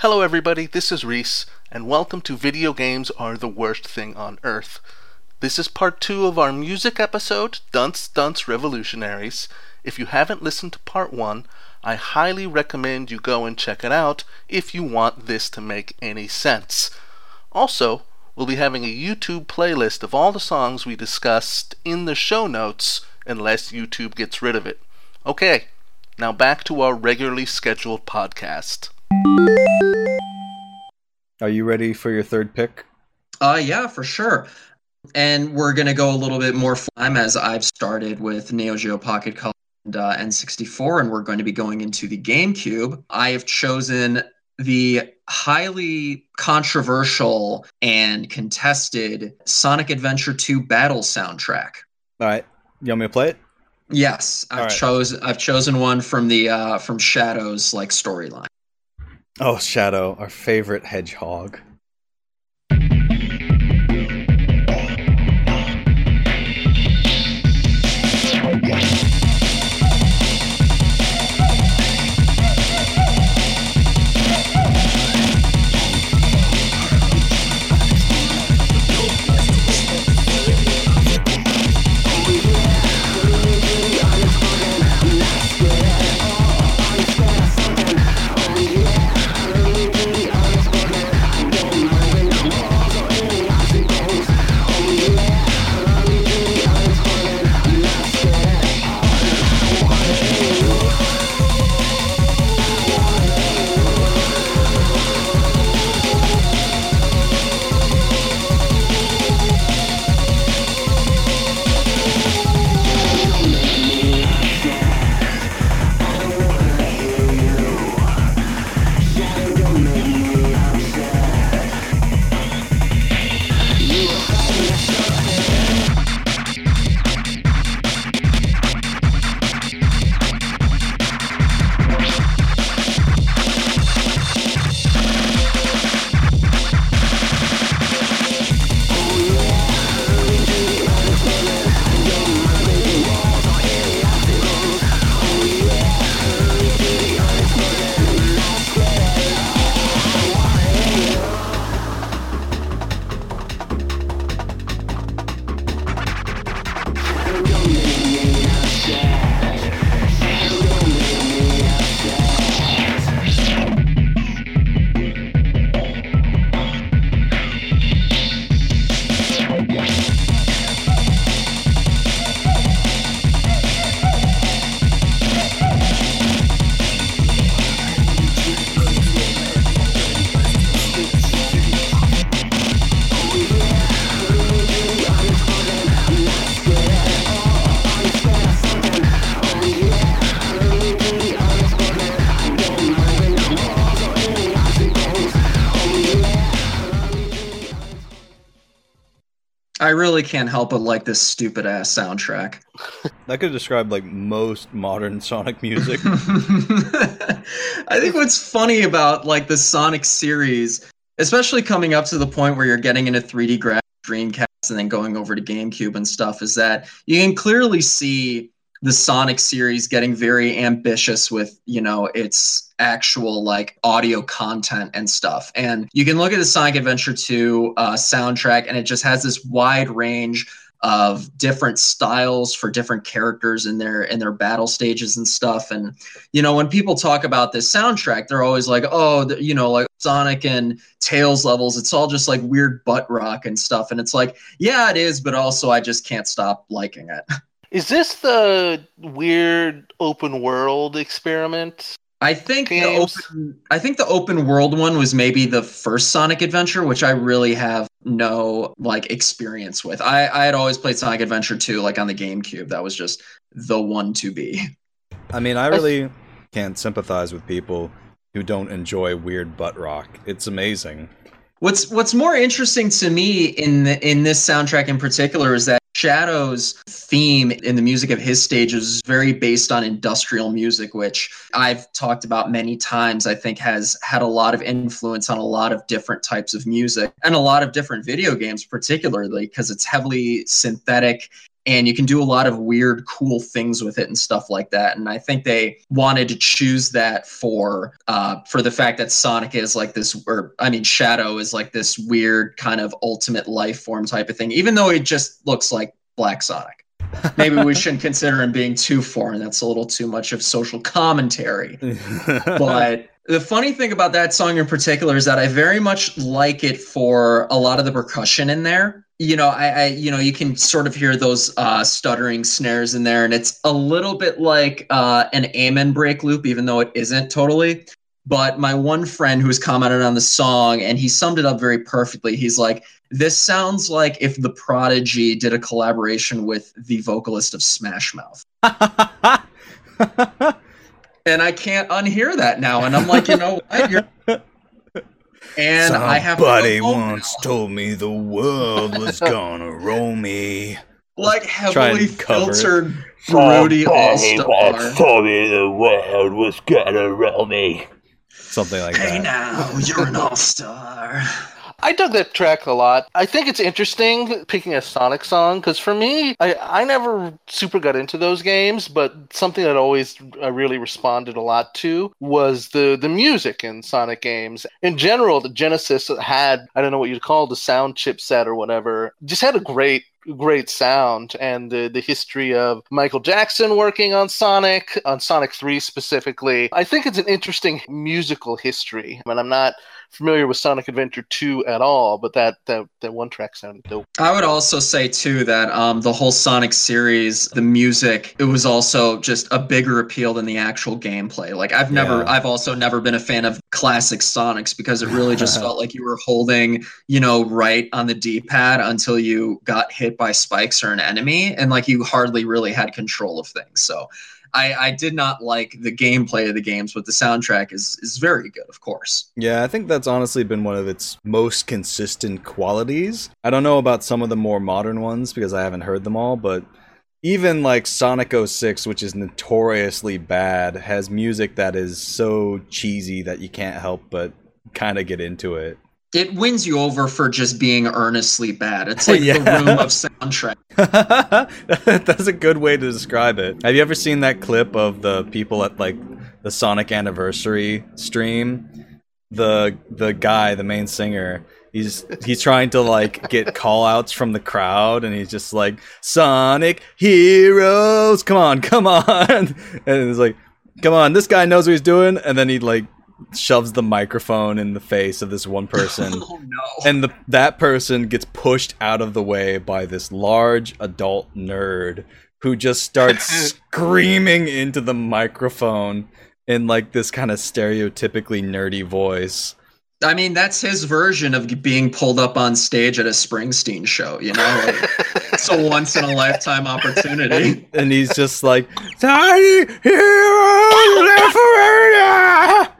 Hello, everybody, this is Reese, and welcome to Video Games Are the Worst Thing on Earth. This is part two of our music episode, Dunce Dunce Revolutionaries. If you haven't listened to part one, I highly recommend you go and check it out if you want this to make any sense. Also, we'll be having a YouTube playlist of all the songs we discussed in the show notes, unless YouTube gets rid of it. Okay, now back to our regularly scheduled podcast. Are you ready for your third pick? Uh, yeah, for sure. And we're gonna go a little bit more time as I've started with Neo Geo Pocket Color and uh, N64, and we're going to be going into the GameCube. I have chosen the highly controversial and contested Sonic Adventure 2 Battle soundtrack. All right, you want me to play it? Yes, I've right. chosen I've chosen one from the uh, from Shadows like storyline. Oh, Shadow, our favorite hedgehog. Really can't help but like this stupid ass soundtrack. That could describe like most modern Sonic music. I think what's funny about like the Sonic series, especially coming up to the point where you're getting into 3D graphics, Dreamcast, and then going over to GameCube and stuff, is that you can clearly see the Sonic series getting very ambitious with, you know, its actual like audio content and stuff. And you can look at the Sonic Adventure 2 uh, soundtrack, and it just has this wide range of different styles for different characters in their in their battle stages and stuff and you know when people talk about this soundtrack they're always like oh the, you know like sonic and tails levels it's all just like weird butt rock and stuff and it's like yeah it is but also i just can't stop liking it Is this the weird open world experiment? I think the open, I think the open world one was maybe the first Sonic Adventure, which I really have no like experience with. I, I had always played Sonic Adventure 2 like on the GameCube. That was just the one to be. I mean, I really can't sympathize with people who don't enjoy weird butt rock. It's amazing. What's what's more interesting to me in the, in this soundtrack in particular is that Shadow's theme in the music of his stage is very based on industrial music, which I've talked about many times. I think has had a lot of influence on a lot of different types of music and a lot of different video games, particularly because it's heavily synthetic and you can do a lot of weird, cool things with it and stuff like that. And I think they wanted to choose that for uh, for the fact that Sonic is like this, or I mean, Shadow is like this weird kind of ultimate life form type of thing, even though it just looks like Black Sonic. Maybe we shouldn't consider him being too foreign. That's a little too much of social commentary. but the funny thing about that song in particular is that I very much like it for a lot of the percussion in there. You know, I, I you know, you can sort of hear those uh, stuttering snares in there, and it's a little bit like uh, an amen break loop, even though it isn't totally. But my one friend who's commented on the song, and he summed it up very perfectly. He's like, "This sounds like if the Prodigy did a collaboration with the vocalist of Smash Mouth." and I can't unhear that now. And I'm like, you know what? You're... And Somebody I have to once now. told me the world was gonna roll me. like heavily cover it. filtered Brody All Star. told me the world was gonna roll me. Something like Hey that. now, you're an all star. I dug that track a lot. I think it's interesting picking a Sonic song because for me, I, I never super got into those games, but something that always I really responded a lot to was the the music in Sonic games. In general, the Genesis had I don't know what you'd call the sound chipset or whatever, just had a great great sound and the, the history of Michael Jackson working on Sonic, on Sonic 3 specifically. I think it's an interesting musical history. I mean, I'm not familiar with Sonic Adventure 2 at all, but that that, that one track sounded dope. I would also say too that um, the whole Sonic series, the music, it was also just a bigger appeal than the actual gameplay. Like I've never, Yeah. I've also never been a fan of classic Sonics because it really just felt like you were holding, you know, right on the D-pad until you got hit by spikes or an enemy, and like you hardly really had control of things. So. I, I did not like the gameplay of the games, but the soundtrack is is very good, of course. Yeah, I think that's honestly been one of its most consistent qualities. I don't know about some of the more modern ones because I haven't heard them all, but even like Sonic 06, which is notoriously bad, has music that is so cheesy that you can't help but kind of get into it. It wins you over for just being earnestly bad. It's like Yeah. the room of soundtrack. That's a good way to describe it. Have you ever seen that clip of the people at like the Sonic anniversary stream? The the guy, the main singer, he's he's trying to like get call outs from the crowd and he's just like Sonic Heroes, come on, come on. And it's like, come on, this guy knows what he's doing and then he like shoves the microphone in the face of this one person Oh no. and the, that person gets pushed out of the way by this large adult nerd who just starts screaming into the microphone in like this kind of stereotypically nerdy voice. I mean, that's his version of being pulled up on stage at a Springsteen show, you know? Like, it's a once in a lifetime opportunity. And he's just like, Tiny Heroes live forever!"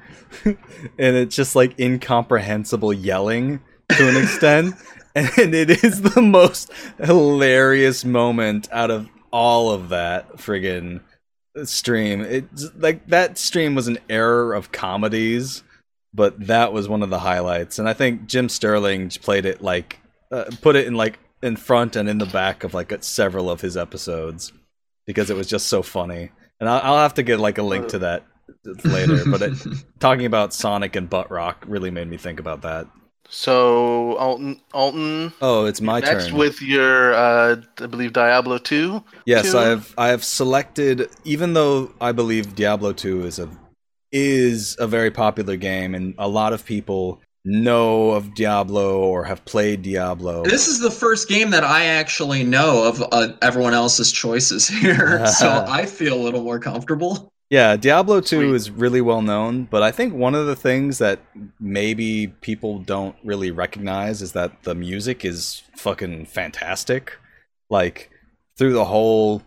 And it's just like incomprehensible yelling to an extent. and it is the most hilarious moment out of all of that friggin' stream. It's like that stream was an error of comedies, but that was one of the highlights. And I think Jim Sterling played it like uh, put it in like in front and in the back of like several of his episodes because it was just so funny. And I'll, I'll have to get like a link to that later. But it, talking about Sonic and butt rock really made me think about that. So Alton, Alton, Oh, it's my next turn. with your, uh, I believe Diablo two. Yes, two? I have I have selected even though I believe Diablo 2 is a is a very popular game and a lot of people know of Diablo or have played Diablo. This is the first game that I actually know of uh, everyone else's choices here, so I feel a little more comfortable. Yeah, Diablo 2 Sweet. is really well known, but I think one of the things that maybe people don't really recognize is that the music is fucking fantastic. Like through the whole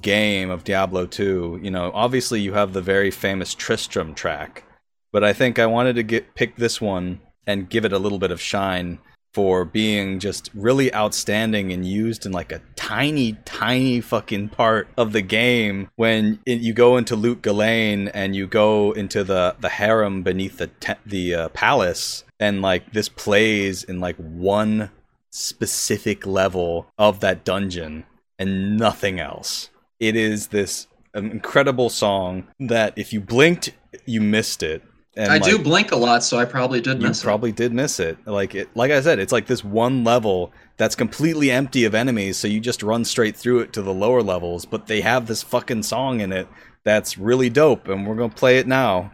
game of Diablo 2, you know, obviously you have the very famous Tristram track, but I think I wanted to get pick this one and give it a little bit of shine for being just really outstanding and used in like a tiny, tiny fucking part of the game when it, you go into Lut Gholein and you go into the the harem beneath the te- the uh, palace and like this plays in like one specific level of that dungeon and nothing else. It is this incredible song that if you blinked, you missed it. And I do blink a lot, so I probably did you miss it. probably did miss it. Like it, like I said, it's like this one level that's completely empty of enemies, so you just run straight through it to the lower levels. But they have this fucking song in it that's really dope, and we're gonna play it now.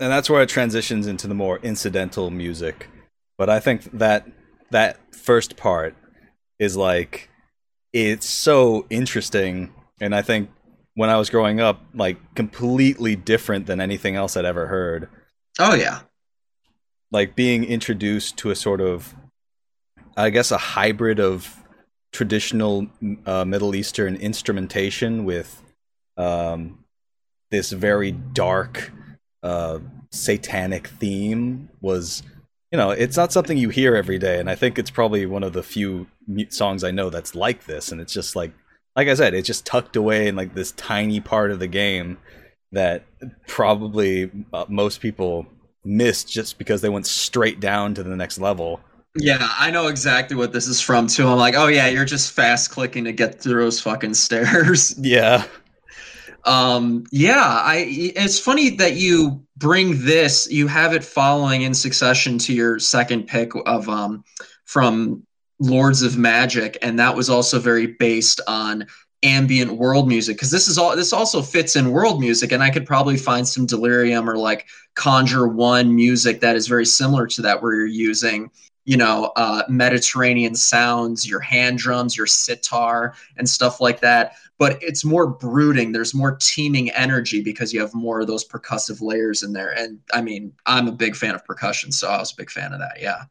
And that's where it transitions into the more incidental music. But I think that that first part is like it's so interesting and I think when I was growing up, like completely different than anything else I'd ever heard. Oh yeah. Like being introduced to a sort of I guess a hybrid of traditional uh, Middle Eastern instrumentation with um, this very dark uh, satanic theme was you know it's not something you hear every day and i think it's probably one of the few songs i know that's like this and it's just like like i said it's just tucked away in like this tiny part of the game that probably uh, most people missed just because they went straight down to the next level Yeah, I know exactly what this is from too. I'm like, oh yeah, you're just fast clicking to get through those fucking stairs. yeah Um, yeah, I. It's funny that you bring this. You have it following in succession to your second pick of um from Lords of Magic, and that was also very based on ambient world music because this is all this also fits in world music and i could probably find some Delerium or like conjure one music that is very similar to that where you're using you know uh, mediterranean sounds your hand drums your sitar and stuff like that but it's more brooding. There's more teeming energy because you have more of those percussive layers in there. And i mean i'm a big fan of percussion so i was a big fan of that yeah.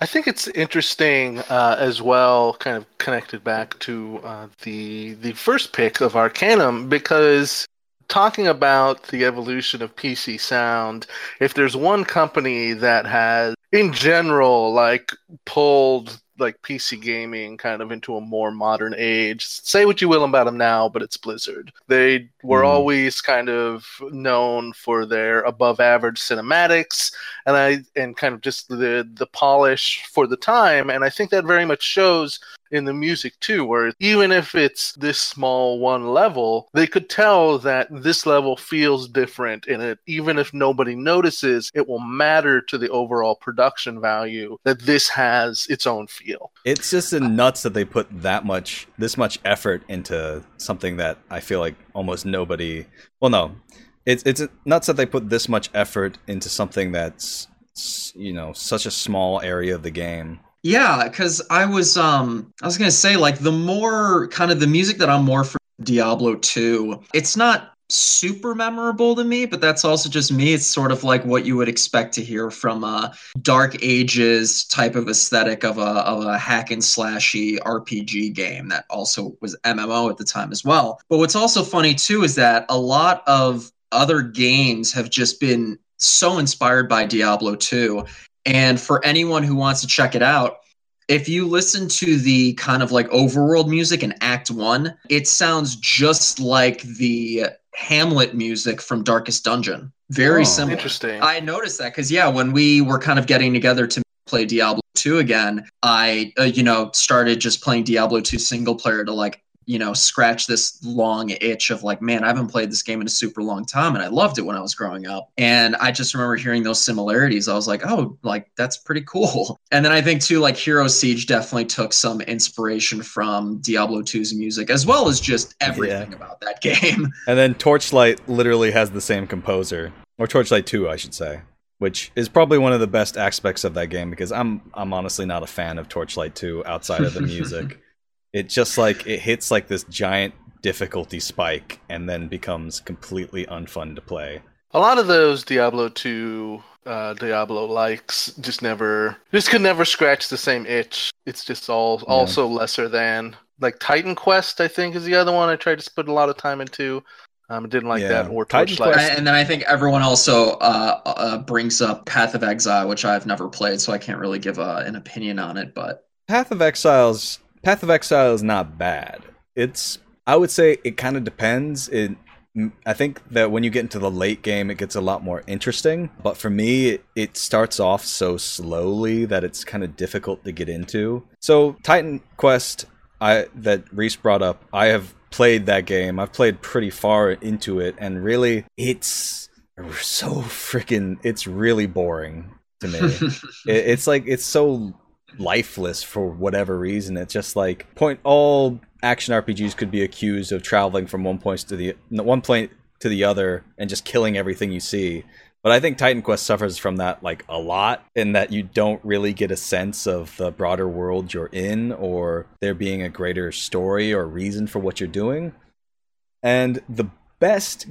I think it's interesting uh, as well, kind of connected back to uh, the the first pick of Arcanum, because talking about the evolution of PC sound, if there's one company that has, in general, like pulled like PC gaming kind of into a more modern age. Say what you will about them now, but it's Blizzard. They were Mhm. always kind of known for their above average cinematics and I and kind of just the the polish for the time and I think that very much shows in the music too where even if it's this small one level they could tell that this level feels different and it even if nobody notices it will matter to the overall production value that this has its own feel It's just nuts that they put that much, this much effort into something that I feel like almost nobody. Well, no, it's it's nuts that they put this much effort into something that's you know such a small area of the game. Yeah, because I was um I was gonna say like the more kind of the music that I'm more for Diablo 2, it's not super memorable to me, but that's also just me. It's sort of like what you would expect to hear from a dark ages type of aesthetic of a of a hack and slashy RPG game that also was MMO at the time as well. But what's also funny too is that a lot of other games have just been so inspired by Diablo 2 and for anyone who wants to check it out, if you listen to the kind of like overworld music in Act One, it sounds just like the Hamlet music from Darkest Dungeon. Very Oh. similar. interesting I noticed that because yeah, when we were kind of getting together to play Diablo 2 again, I uh, you know started just playing Diablo 2 single player to like you know scratch this long itch of like man I haven't played this game in a super long time and I loved it when I was growing up. And I just remember hearing those similarities. I was like oh like that's pretty cool. And then I think too like Hero Siege definitely took some inspiration from Diablo 2's music as well as just everything about that game. And then Torchlight literally has the same composer, or Torchlight Two, I should say, which is probably one of the best aspects of that game because I'm I'm honestly not a fan of Torchlight Two outside of the music. It just like it hits like this giant difficulty spike and then becomes completely unfun to play. A lot of those Diablo 2 uh, Diablo likes just never, just could never scratch the same itch. It's just all Yeah. also lesser than. Like Titan Quest, I think, is the other one I tried to put a lot of time into. Um, didn't like Yeah. that or Titan Torchlight. Quest- and then I think everyone also uh, uh, brings up Path of Exile, which I've never played, so I can't really give uh, an opinion on it. But Path of Exiles Path of Exile is not bad. It's I would say it kind of depends. It I think that when you get into the late game it gets a lot more interesting, but for me it, it starts off so slowly that it's kind of difficult to get into. So Titan Quest I that Reese brought up, I have played that game. I've played pretty far into it and really it's so freaking it's really boring to me it, it's like it's so lifeless for whatever reason. It's just like point all action rpgs could be accused of traveling from one point to the one point to the other and just killing everything you see. But i think titan quest suffers from that like a lot in that you don't really get a sense of the broader world you're in or there being a greater story or reason for what you're doing. And the best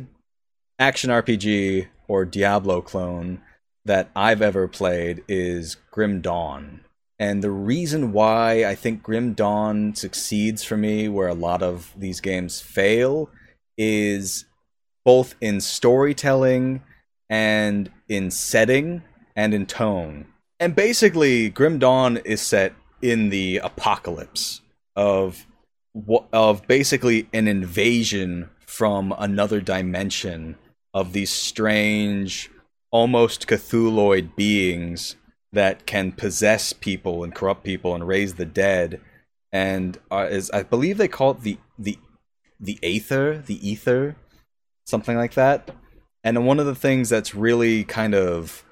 action rpg or diablo clone that I've ever played is Grim Dawn. And the reason why I think Grim Dawn succeeds for me where a lot of these games fail is both in storytelling and in setting and in tone. And basically Grim Dawn is set in the apocalypse of of basically an invasion from another dimension of these strange almost Cthulhuoid beings that can possess people and corrupt people and raise the dead, and uh, is I believe they call it the the the aether, the ether, something like that. And one of the things that's really kind of,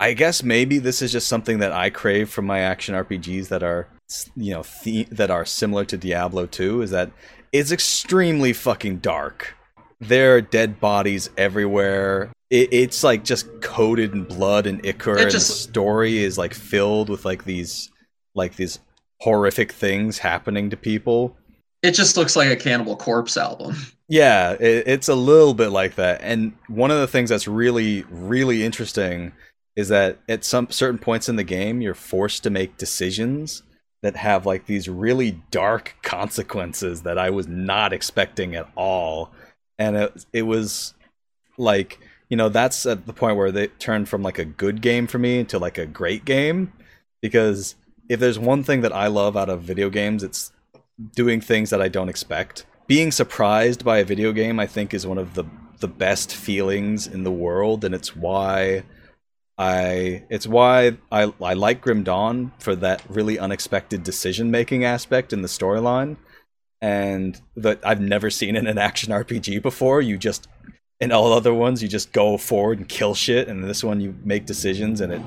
I guess maybe this is just something that I crave from my action RPGs that are you know the- that are similar to Diablo 2 is that it's extremely fucking dark. There are dead bodies everywhere. It, it's like just coated in blood and ichor. It and just- the story is like filled with like these like these horrific things happening to people. it just looks like a Cannibal Corpse album. Yeah, it, it's a little bit like that. And one of the things that's really, really interesting is that at some certain points in the game, you're forced to make decisions that have like these really dark consequences that I was not expecting at all. And it, it was like, you know, that's at the point where they turned from like a good game for me to like a great game. Because if there's one thing that I love out of video games, it's doing things that I don't expect. Being surprised by a video game, I think, is one of the the best feelings in the world, and it's why I it's why I I like Grim Dawn for that really unexpected decision making aspect in the storyline, and that I've never seen in an action RPG before. You just in all other ones you just go forward and kill shit and this one you make decisions and it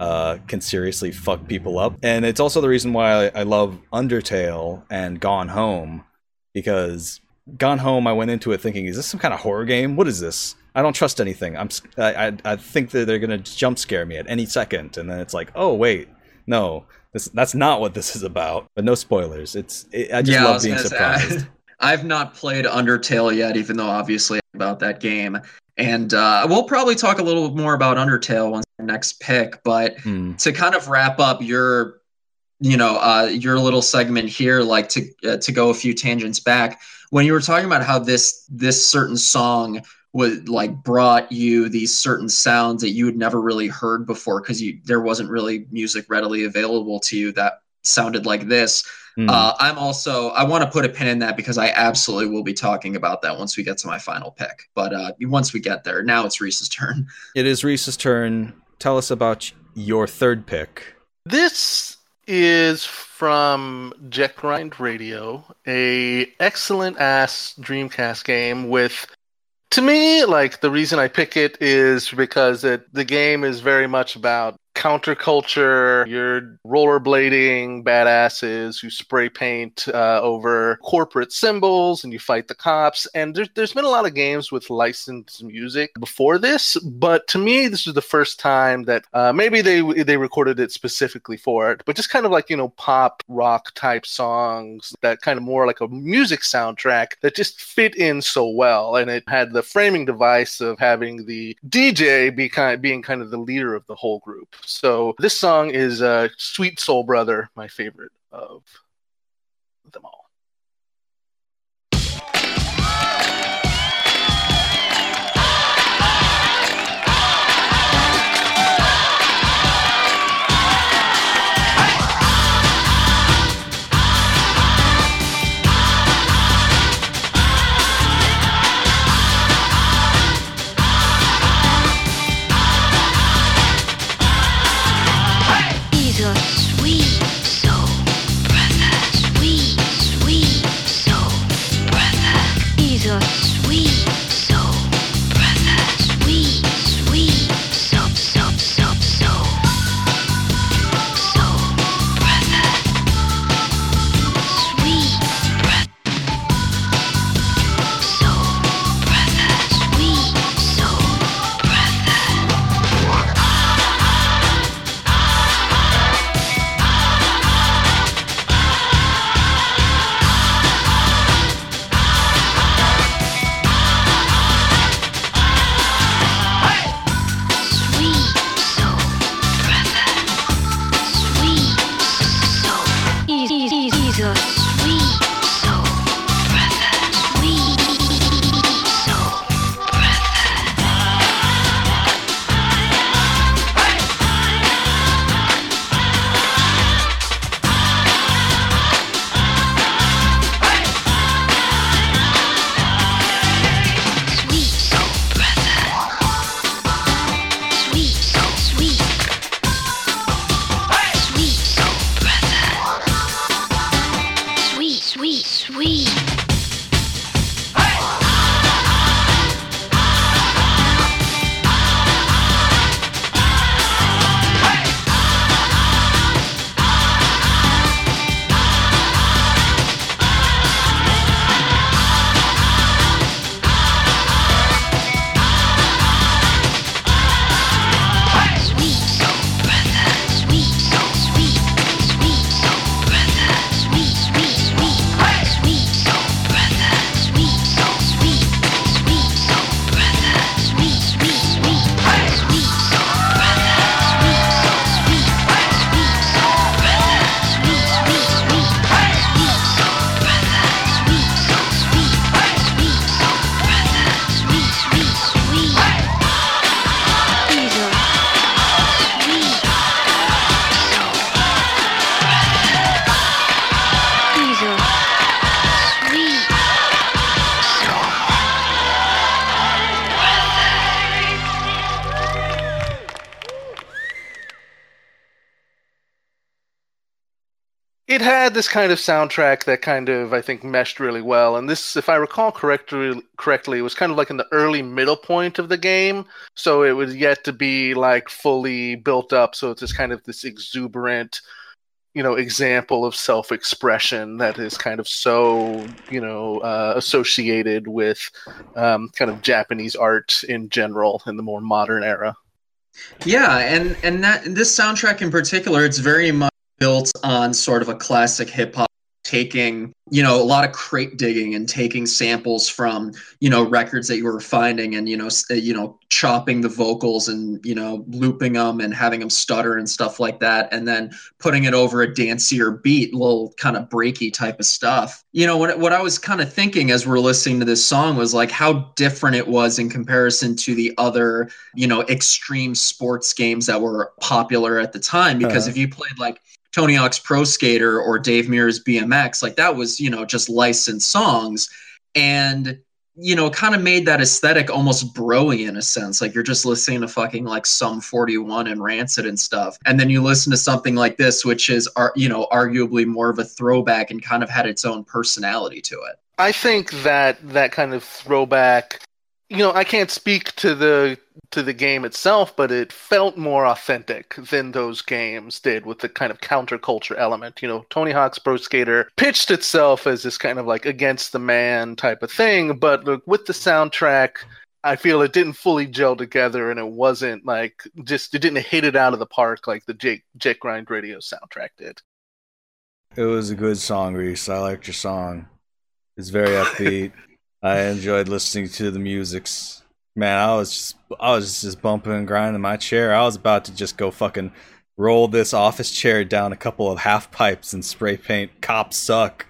uh, can seriously fuck people up. And it's also the reason why I, love undertale and gone home because gone home i went into it thinking is this some kind of horror game? What is this? I don't trust anything. I'm I- I think that they're gonna jump scare me at any second. And then it's like oh wait no this, that's not what this is about but no spoilers it's it, i just I love was being gonna say, surprised I've not played Undertale yet, even though obviously about that game. And uh, we'll probably talk a little bit more about Undertale once our next pick. But Hmm. to kind of wrap up your, you know, uh, your little segment here, like to uh, to go a few tangents back, when you were talking about how this this certain song would like brought you these certain sounds that you had never really heard before because you there wasn't really music readily available to you that sounded like this. Hmm. Uh, I'm also I want to put a pin in that because I absolutely will be talking about that once we get to my final pick. But uh, once we get there, now it's Reese's turn. it is reese's turn tell us about your third pick This is from Jet Grind Radio, a excellent ass Dreamcast game with to me, like the reason I pick it is because it the game is very much about counterculture. You're rollerblading badasses who spray paint uh, over corporate symbols, and you fight the cops. And there's there's been a lot of games with licensed music before this, but to me, this is the first time that uh, maybe they they recorded it specifically for it, but just kind of like you know pop rock type songs that kind of more like a music soundtrack that just fit in so well, and it had the framing device of having the DJ be kind of, being kind of the leader of the whole group. So this song is uh, "Sweet Soul Brother," my favorite of them all. This kind of soundtrack that kind of I think meshed really well. And this, if I recall correctly, correctly, was kind of like in the early middle point of the game, so it was yet to be like fully built up. So it's just kind of this exuberant, you know, example of self-expression that is kind of so you know uh, associated with um, kind of Japanese art in general in the more modern era. Yeah, and and that this soundtrack in particular, it's very much built on sort of a classic hip hop taking you know a lot of crate digging and taking samples from you know records that you were finding and you know you know chopping the vocals and you know looping them and having them stutter and stuff like that and then putting it over a dancier beat little kind of breaky type of stuff you know what, what i was kind of thinking as we're listening to this song was like how different it was in comparison to the other you know extreme sports games that were popular at the time because uh-huh. if you played like Tony Hawk's Pro Skater or Dave Mirra's BMX, like that was, you know, just licensed songs. And, you know, kind of made that aesthetic almost broy in a sense. Like you're just listening to fucking like Sum 41 and Rancid and stuff. And then you listen to something like this, which is, you know, arguably more of a throwback and kind of had its own personality to it. I think that that kind of throwback you know, I can't speak to the to the game itself, but it felt more authentic than those games did with the kind of counterculture element. You know, Tony Hawk's Pro Skater pitched itself as this kind of like against the man type of thing, but look, with the soundtrack, I feel it didn't fully gel together, and it wasn't like just it didn't hit it out of the park like the Jake Jake Grind Radio soundtrack did. It was a good song, Reese. I liked your song. It's very upbeat. I enjoyed listening to the musics. Man, I was just I was just bumping and grinding my chair. I was about to just go fucking roll this office chair down a couple of half pipes and spray paint "Cops Suck"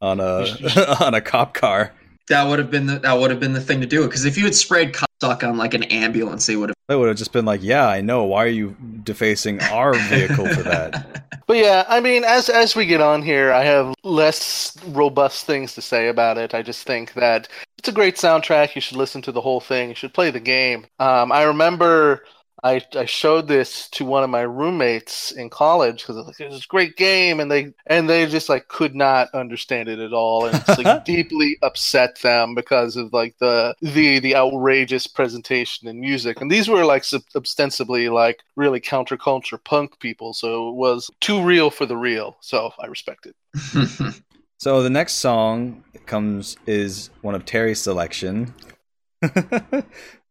on a on a cop car. That would have been the that would have been the thing to do. Because if you had sprayed "Cops Suck" on like an ambulance, they would have. They would have just been like, "Yeah, I know. Why are you defacing our vehicle for that?" But yeah, I mean, as as we get on here, I have less robust things to say about it. I just think that it's a great soundtrack. You should listen to the whole thing. You should play the game. Um, I remember I, I showed this to one of my roommates in college because like, it was a great game, and they and they just like could not understand it at all, and it's like deeply upset them because of like the the the outrageous presentation and music. And these were like sub- ostensibly like really counterculture punk people, so it was too real for the real. So I respect it. so the next song comes is one of Terry's selection. Would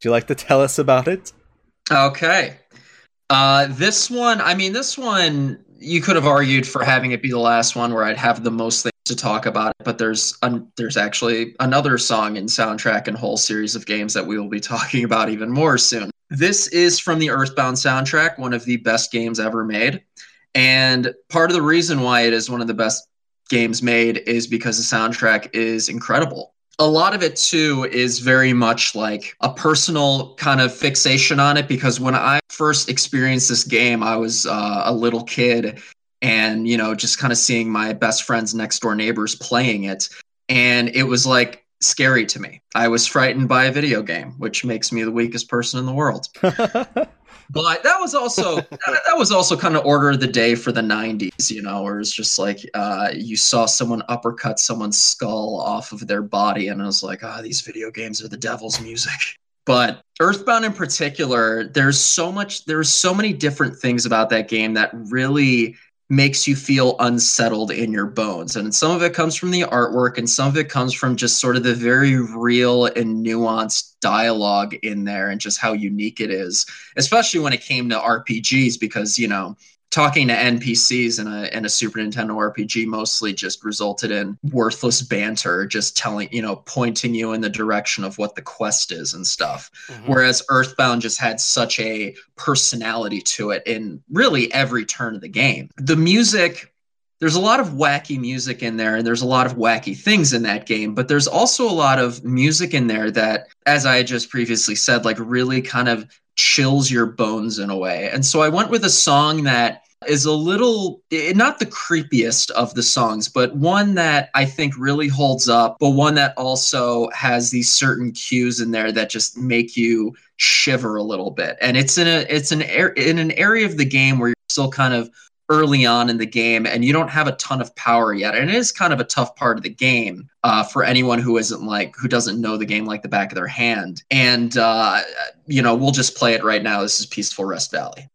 you like to tell us about it? Okay. Uh, this one, I mean, this one, you could have argued for having it be the last one where I'd have the most things to talk about but there's un- there's actually another song in soundtrack and whole series of games that we will be talking about even more soon. This is from the Earthbound soundtrack, one of the best games ever made. And part of the reason why it is one of the best games made is because the soundtrack is incredible a lot of it too is very much like a personal kind of fixation on it because when I first experienced this game, I was uh, a little kid and, you know, just kind of seeing my best friends next door neighbors playing it. And it was like scary to me. I was frightened by a video game, which makes me the weakest person in the world. but that was also that, that, was also kind of order of the day for the 90s you know where it's just like uh, you saw someone uppercut someone's skull off of their body and i was like ah oh, these video games are the devil's music. But earthbound in particular there's so much there's so many different things about that game that really makes you feel unsettled in your bones. And some of it comes from the artwork, and some of it comes from just sort of the very real and nuanced dialogue in there and just how unique it is, especially when it came to RPGs, because, you know, talking to NPCs in a in a Super Nintendo RPG mostly just resulted in worthless banter, just telling you know pointing you in the direction of what the quest is and stuff. Mm-hmm. Whereas Earthbound just had such a personality to it in really every turn of the game. The music. There's a lot of wacky music in there, and there's a lot of wacky things in that game, but there's also a lot of music in there that, as I just previously said, like really kind of chills your bones in a way. And so I went with a song that is a little not the creepiest of the songs, but one that I think really holds up, but one that also has these certain cues in there that just make you shiver a little bit. And it's in a it's an in an area of the game where you're still kind of early on in the game and you don't have a ton of power yet. And it is kind of a tough part of the game uh, for anyone who isn't like who doesn't know the game like the back of their hand. And uh, you know we'll just play it right now. This is peaceful rest valley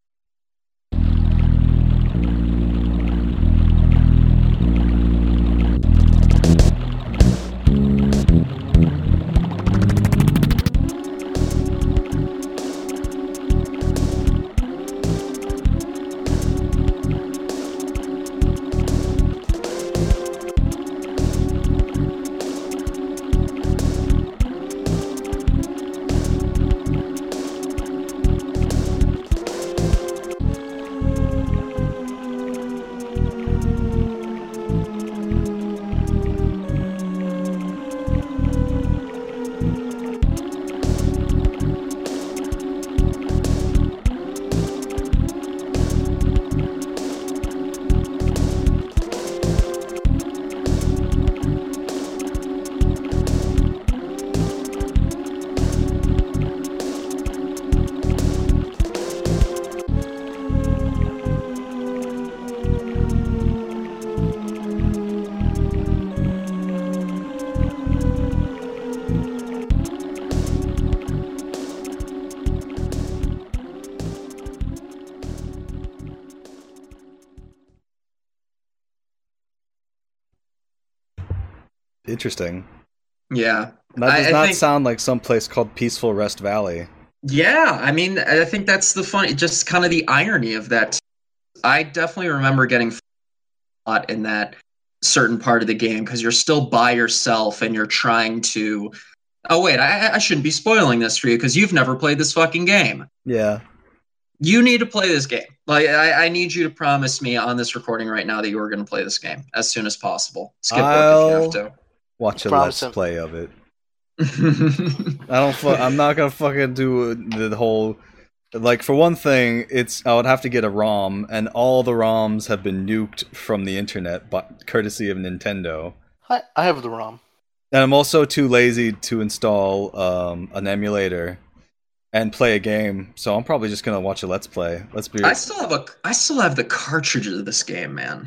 Interesting. yeah That does I not think- sound like some place called Peaceful Rest Valley. Yeah, I mean, I think that's the funny, just kind of the irony of that. I definitely remember getting a lot in that certain part of the game because you're still by yourself and you're trying to. Oh wait, I, I shouldn't be spoiling this for you because you've never played this fucking game. Yeah. You need to play this game. Like, I, I need you to promise me on this recording right now that you are going to play this game as soon as possible. Skip work if you have Watch a let's him. play of it. I don't. Fu- I'm not gonna fucking do the whole. Like for one thing, it's I would have to get a ROM, and all the ROMs have been nuked from the internet, but courtesy of Nintendo. I, I have the ROM. And I'm also too lazy to install um, an emulator and play a game, so I'm probably just gonna watch a let's play. Let's be. I still have a. I still have the cartridges of this game, man.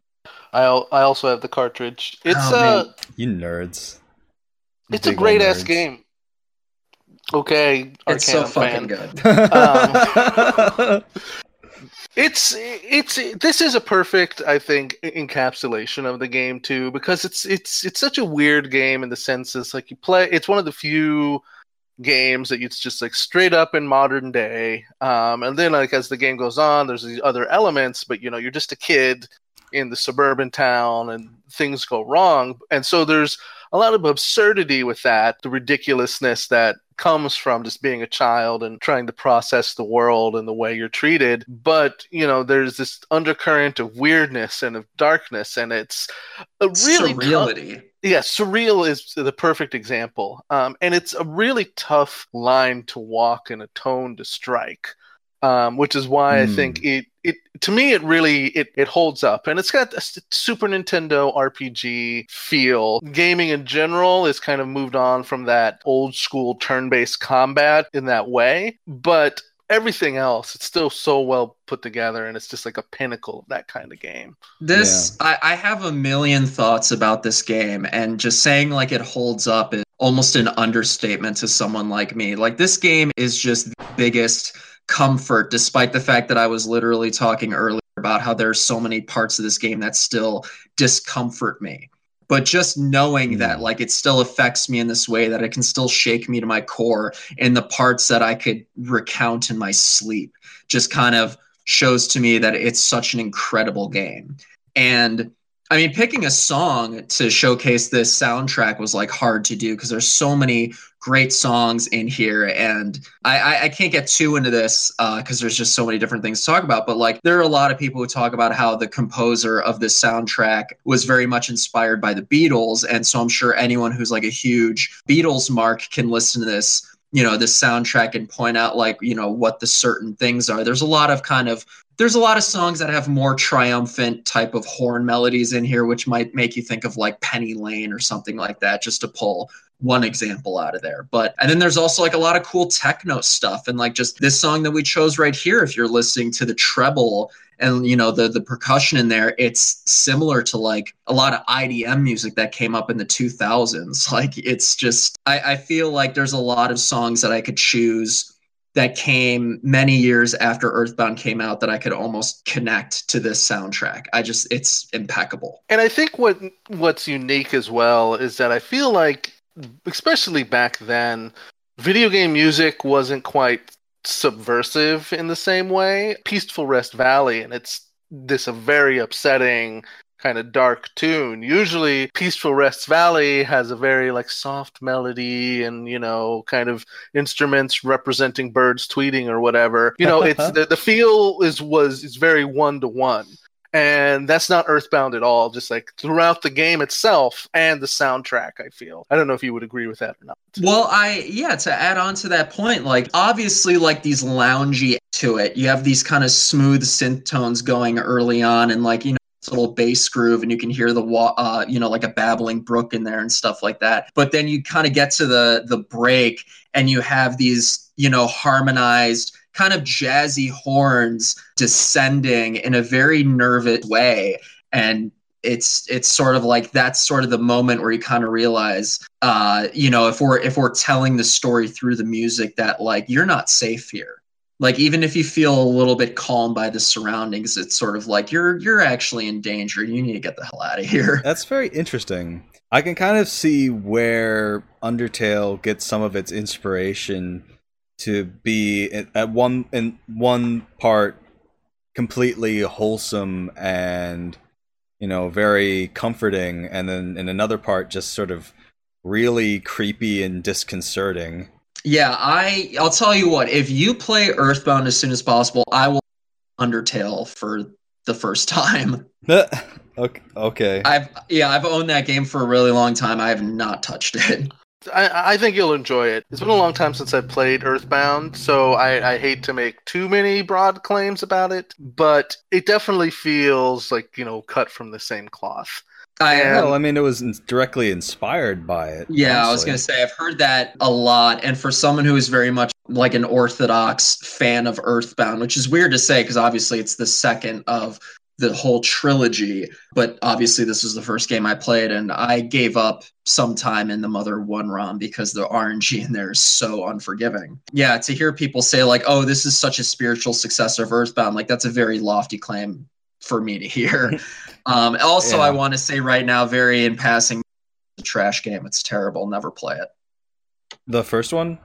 I I also have the cartridge. It's Oh, uh man. You nerds. it's a great ass game. Okay, It's so Arcanum fan. fucking good. Um, It's it's this is a perfect I think encapsulation of the game too because it's it's it's such a weird game in the sense it's like you play it's one of the few games that it's just like straight up in modern day um, and then like as the game goes on there's these other elements but you know you're just a kid in the suburban town and things go wrong and so there's a lot of absurdity with that the ridiculousness that comes from just being a child and trying to process the world and the way you're treated but you know there's this undercurrent of weirdness and of darkness and it's a really tough- Surreality. yeah, surreal is the perfect example. Um, and it's a really tough line to walk and a tone to strike. Um, which is why I Hmm. think it, it to me it really it, it holds up and it's got a Super Nintendo RPG feel. Gaming in general is kind of moved on from that old school turn-based combat in that way, but everything else it's still so well put together and it's just like a pinnacle of that kind of game. This I, I have a million thoughts about this game, and just saying like it holds up is almost an understatement to someone like me. Like this game is just the biggest comfort, despite the fact that I was literally talking earlier about how there's so many parts of this game that still discomfort me. But just knowing that Hmm. like it still affects me in this way, that it can still shake me to my core in the parts that I could recount in my sleep, just kind of shows to me that it's such an incredible game. And I mean, picking a song to showcase this soundtrack was like hard to do because there's so many great songs in here, and I, I, I can't get too into this uh, because there's just so many different things to talk about. But like, there are a lot of people who talk about how the composer of this soundtrack was very much inspired by the Beatles, and so I'm sure anyone who's like a huge Beatles mark can listen to this you know this soundtrack and point out like you know what the certain things are. There's a lot of kind of there's a lot of songs that have more triumphant type of horn melodies in here which might make you think of like penny lane or something like that just to pull one example out of there. But and then there's also like a lot of cool techno stuff and like just this song that we chose right here if you're listening to the treble and you know the the percussion in there it's similar to like a lot of idm music that came up in the 2000s like it's just i, I feel like there's a lot of songs that i could choose that came many years after earthbound came out that i could almost connect to this soundtrack. I just it's impeccable. And I think what what's unique as well is that I feel like, especially back then, video game music wasn't quite subversive in the same way. Peaceful Rest Valley, and it's this a very upsetting kind of dark tune. Usually, Peaceful Rest Valley has a very like soft melody and you know kind of instruments representing birds tweeting or whatever. You know, it's the, the feel is was is very one to one and that's not earthbound at all just like throughout the game itself and the soundtrack i feel i don't know if you would agree with that or not Well, I yeah, to add on to that point, like obviously like these loungy to it. You have these kind of smooth synth tones going early on and like, you know, little bass groove and you can hear the wa- uh, you know, like a babbling brook in there and stuff like that. But then you kind of get to the the break and you have these, you know, harmonized kind of jazzy horns descending in a very nervous way. And it's it's sort of like that's sort of the moment where you kind of realize uh you know if we're if we're telling the story through the music that like you're not safe here. Like even if you feel a little bit calm by the surroundings it's sort of like you're you're actually in danger. You need to get the hell out of here. That's very interesting. I can kind of see where Undertale gets some of its inspiration to be at one in one part completely wholesome and you know very comforting and then in another part just sort of really creepy and disconcerting. yeah i i'll tell you what if you play earthbound as soon as possible i will undertale for the first time okay. okay. i've yeah i've owned that game for a really long time i have not touched it I, I think you'll enjoy it. It's been a long time since I played Earthbound, so I, I hate to make too many broad claims about it, but it definitely feels like, you know, cut from the same cloth. i am Well, I mean, it was in- directly inspired by it. Yeah, I was going to say, I've heard that a lot. And for someone who is very much like an orthodox fan of Earthbound, which is weird to say because obviously it's the second of the whole trilogy, but obviously this was the first game I played, and I gave up sometime in the Mother 1 ROM because the RNG in there is so unforgiving. Yeah, to hear people say, like, oh, this is such a spiritual successor of Earthbound, like, that's a very lofty claim for me to hear. um, also, Yeah. I want to say right now, very in passing, a trash game. It's terrible. Never play it. The first one?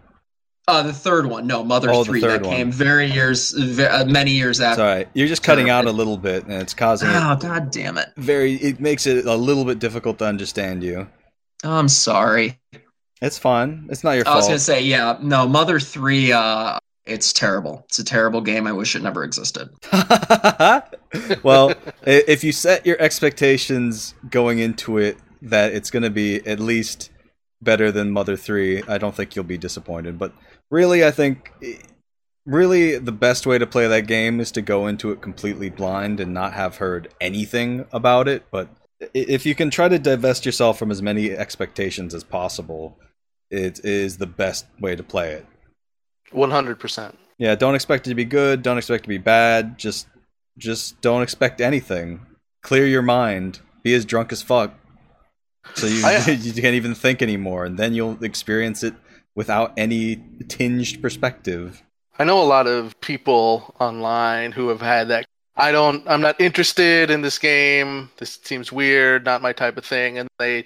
Uh, the third one, no, Mother Oh, Three, that one. came very years, ve- uh, many years after. Sorry, you're just cutting out a little bit, and it's causing it Oh God damn it! very. It makes it a little bit difficult to understand you. I'm sorry. It's fine. It's not your I was gonna say, yeah, no, Mother Three. Uh, it's terrible. It's a terrible game. I wish it never existed. well, if you set your expectations going into it that it's going to be at least better than Mother 3, I don't think you'll be disappointed. But really, I think really the best way to play that game is to go into it completely blind and not have heard anything about it. But if you can try to divest yourself from as many expectations as possible, it is the best way to play it. 100%. Yeah, don't expect it to be good. Don't expect it to be bad. Just, just don't expect anything. Clear your mind. Be as drunk as fuck, so you I- you can't even think anymore, and then you'll experience it without any tinged perspective. I know a lot of people online who have had that. I don't, I'm not interested in this game. This seems weird, not my type of thing. And they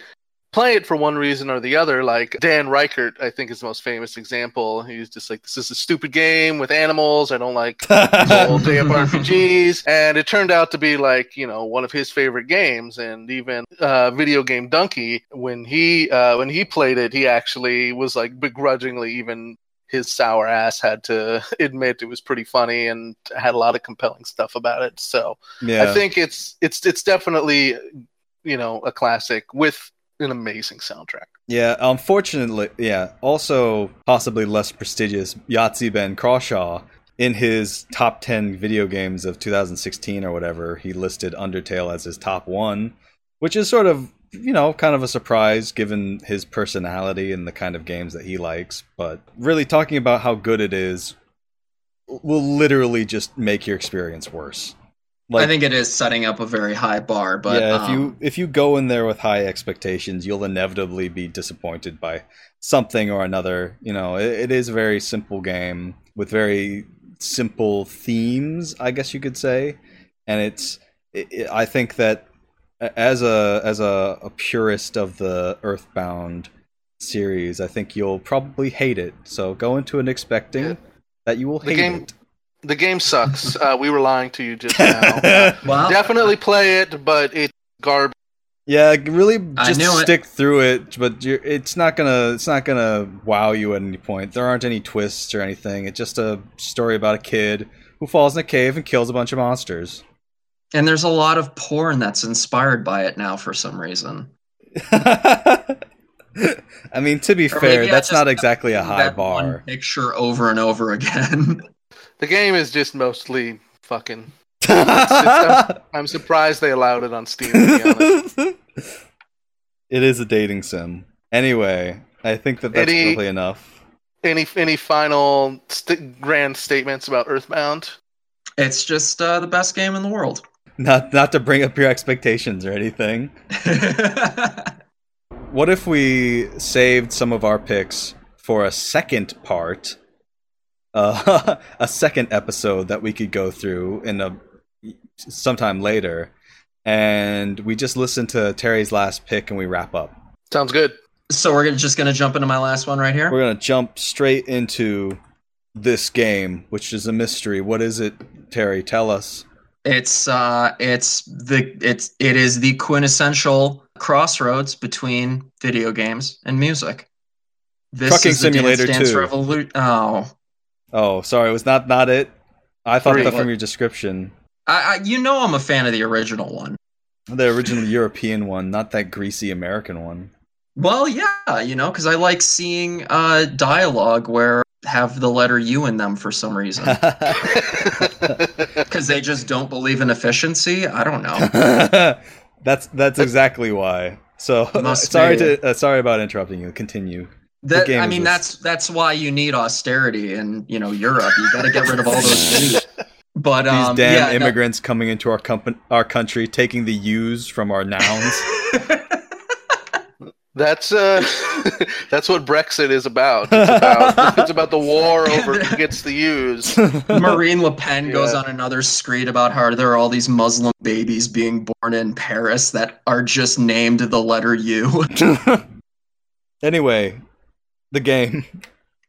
play it for one reason or the other. Like Dan Ryckert, I think is the most famous example. He's just like, this is a stupid game with animals. I don't like old JRPGs, and it turned out to be like you know one of his favorite games. And even uh, videogamedunkey, when he uh, when he played it, he actually was like begrudgingly even his sour ass had to admit it was pretty funny and had a lot of compelling stuff about it. So yeah, I think it's it's it's definitely you know a classic with an amazing soundtrack. yeah. Unfortunately, yeah. Also, possibly less prestigious, Yahtzee Ben Croshaw. In his top 10 video games of 2016 or whatever, he listed Undertale as his top one, which is sort of you know, kind of a surprise given his personality and the kind of games that he likes. But really, talking about how good it is will literally just make your experience worse. I think it is setting up a very high bar, but yeah, if um, you if you go in there with high expectations, you'll inevitably be disappointed by something or another. You know, it, it is a very simple game with very simple themes, I guess you could say, and it's. It, it, I think that as a as a, a purist of the Earthbound series, I think you'll probably hate it. So go into it expecting Yeah. that you will The hate game- it. The game sucks. Uh, we were lying to you just now. well, Definitely play it, but it's garbage. Yeah, really just knew it. stick through it, but you're, it's not gonna it's not gonna wow you at any point. There aren't any twists or anything. It's just a story about a kid who falls in a cave and kills a bunch of monsters. and there's a lot of porn that's inspired by it now for some reason. I mean, to be Or fair, that's not exactly a high that one bar. picture over and over again. The game is just mostly fucking. I'm surprised they allowed it on Steam. To be it is a dating sim. Anyway, I think that that's Any- probably enough. Any any final st- grand statements about Earthbound? it's just uh, the best game in the world. Not not to bring up your expectations or anything. What if we saved some of our picks for a second part, uh, a second episode that we could go through in a sometime later, and we just listen to Terry's last pick and we wrap up. Sounds good. so we're gonna, just going to jump into my last one right here. We're gonna jump straight into this game, which is a mystery. What is it, Terry? Tell us. It's uh, it's the it's it is the quintessential crossroads between video games and music. This Trucking is the Simulator Dance Dance 2. Revolu- oh, Oh, sorry, it was not not it. I thought Three. that from your description. I, I you know I'm a fan of the original one. The original European one, not that greasy American one. Well, yeah, you know, because I like seeing uh, dialogue where have the letter U in them for some reason. Because they just don't believe in efficiency. I don't know. that's that's exactly why. So sorry be. to uh, sorry about interrupting you. Continue. That I mean, this? that's that's why you need austerity in you know Europe. You got to get rid of all those U's. But These um, damn yeah, no- immigrants coming into our company, our country, taking the U's from our nouns. That's uh, that's what Brexit is about. It's about, it's about the war over who gets to use. Marine Le Pen goes on another screed about how there are all these Muslim babies being born in Paris that are just named the letter U. anyway, the game.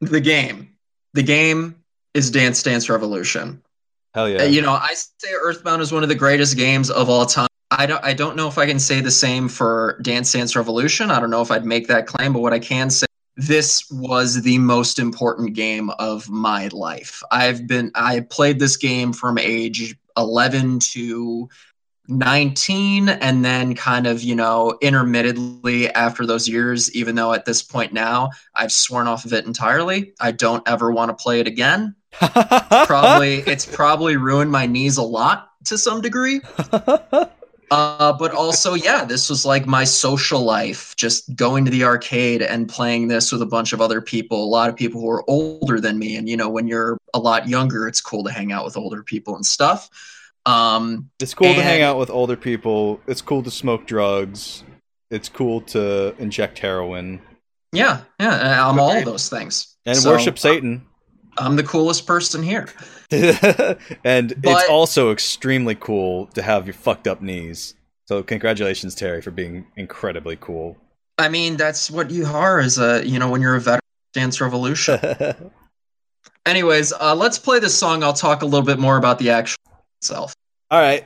the game. The game is Dance Dance Revolution. Hell Uh, yeah. You know, I say Earthbound is one of the greatest games of all time. I don't I don't know if I can say the same for Dance Dance Revolution. I don't know if I'd make that claim, but what I can say this was the most important game of my life. I've been I played this game from age 11 to 19 and then kind of, you know, intermittently after those years even though at this point now I've sworn off of it entirely. I don't ever want to play it again. Probably it's probably ruined my knees a lot to some degree. Uh, but also yeah this was like my social life just going to the arcade and playing this with a bunch of other people a lot of people who are older than me. And you know when you're a lot younger it's cool to hang out with older people and stuff um, It's cool to hang out with older people. It's cool to smoke drugs. It's cool to inject heroin yeah yeah i'm all of those things and So, worship Satan. i'm the coolest person here and it's also extremely cool to have your fucked up knees. So congratulations, Terry, for being incredibly cool. i mean that's what you are as a you know when you're a veteran dance revolution Anyways, uh, let's play this song. I'll talk a little bit more about the action itself. All right.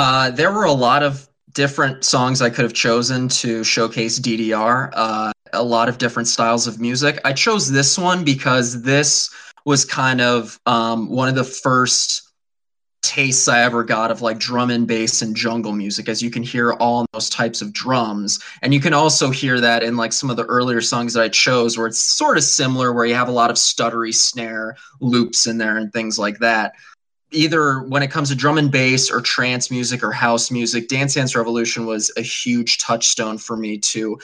Uh, there were a lot of different songs I could have chosen to showcase DDR. Uh, a lot of different styles of music. I chose this one because this was kind of um, one of the first tastes I ever got of like drum and bass and jungle music, as you can hear all those types of drums. And you can also hear that in like some of the earlier songs that I chose, where it's sort of similar, where you have a lot of stuttery snare loops in there and things like that. Either when it comes to drum and bass or trance music or house music, Dance Dance Revolution was a huge touchstone for me to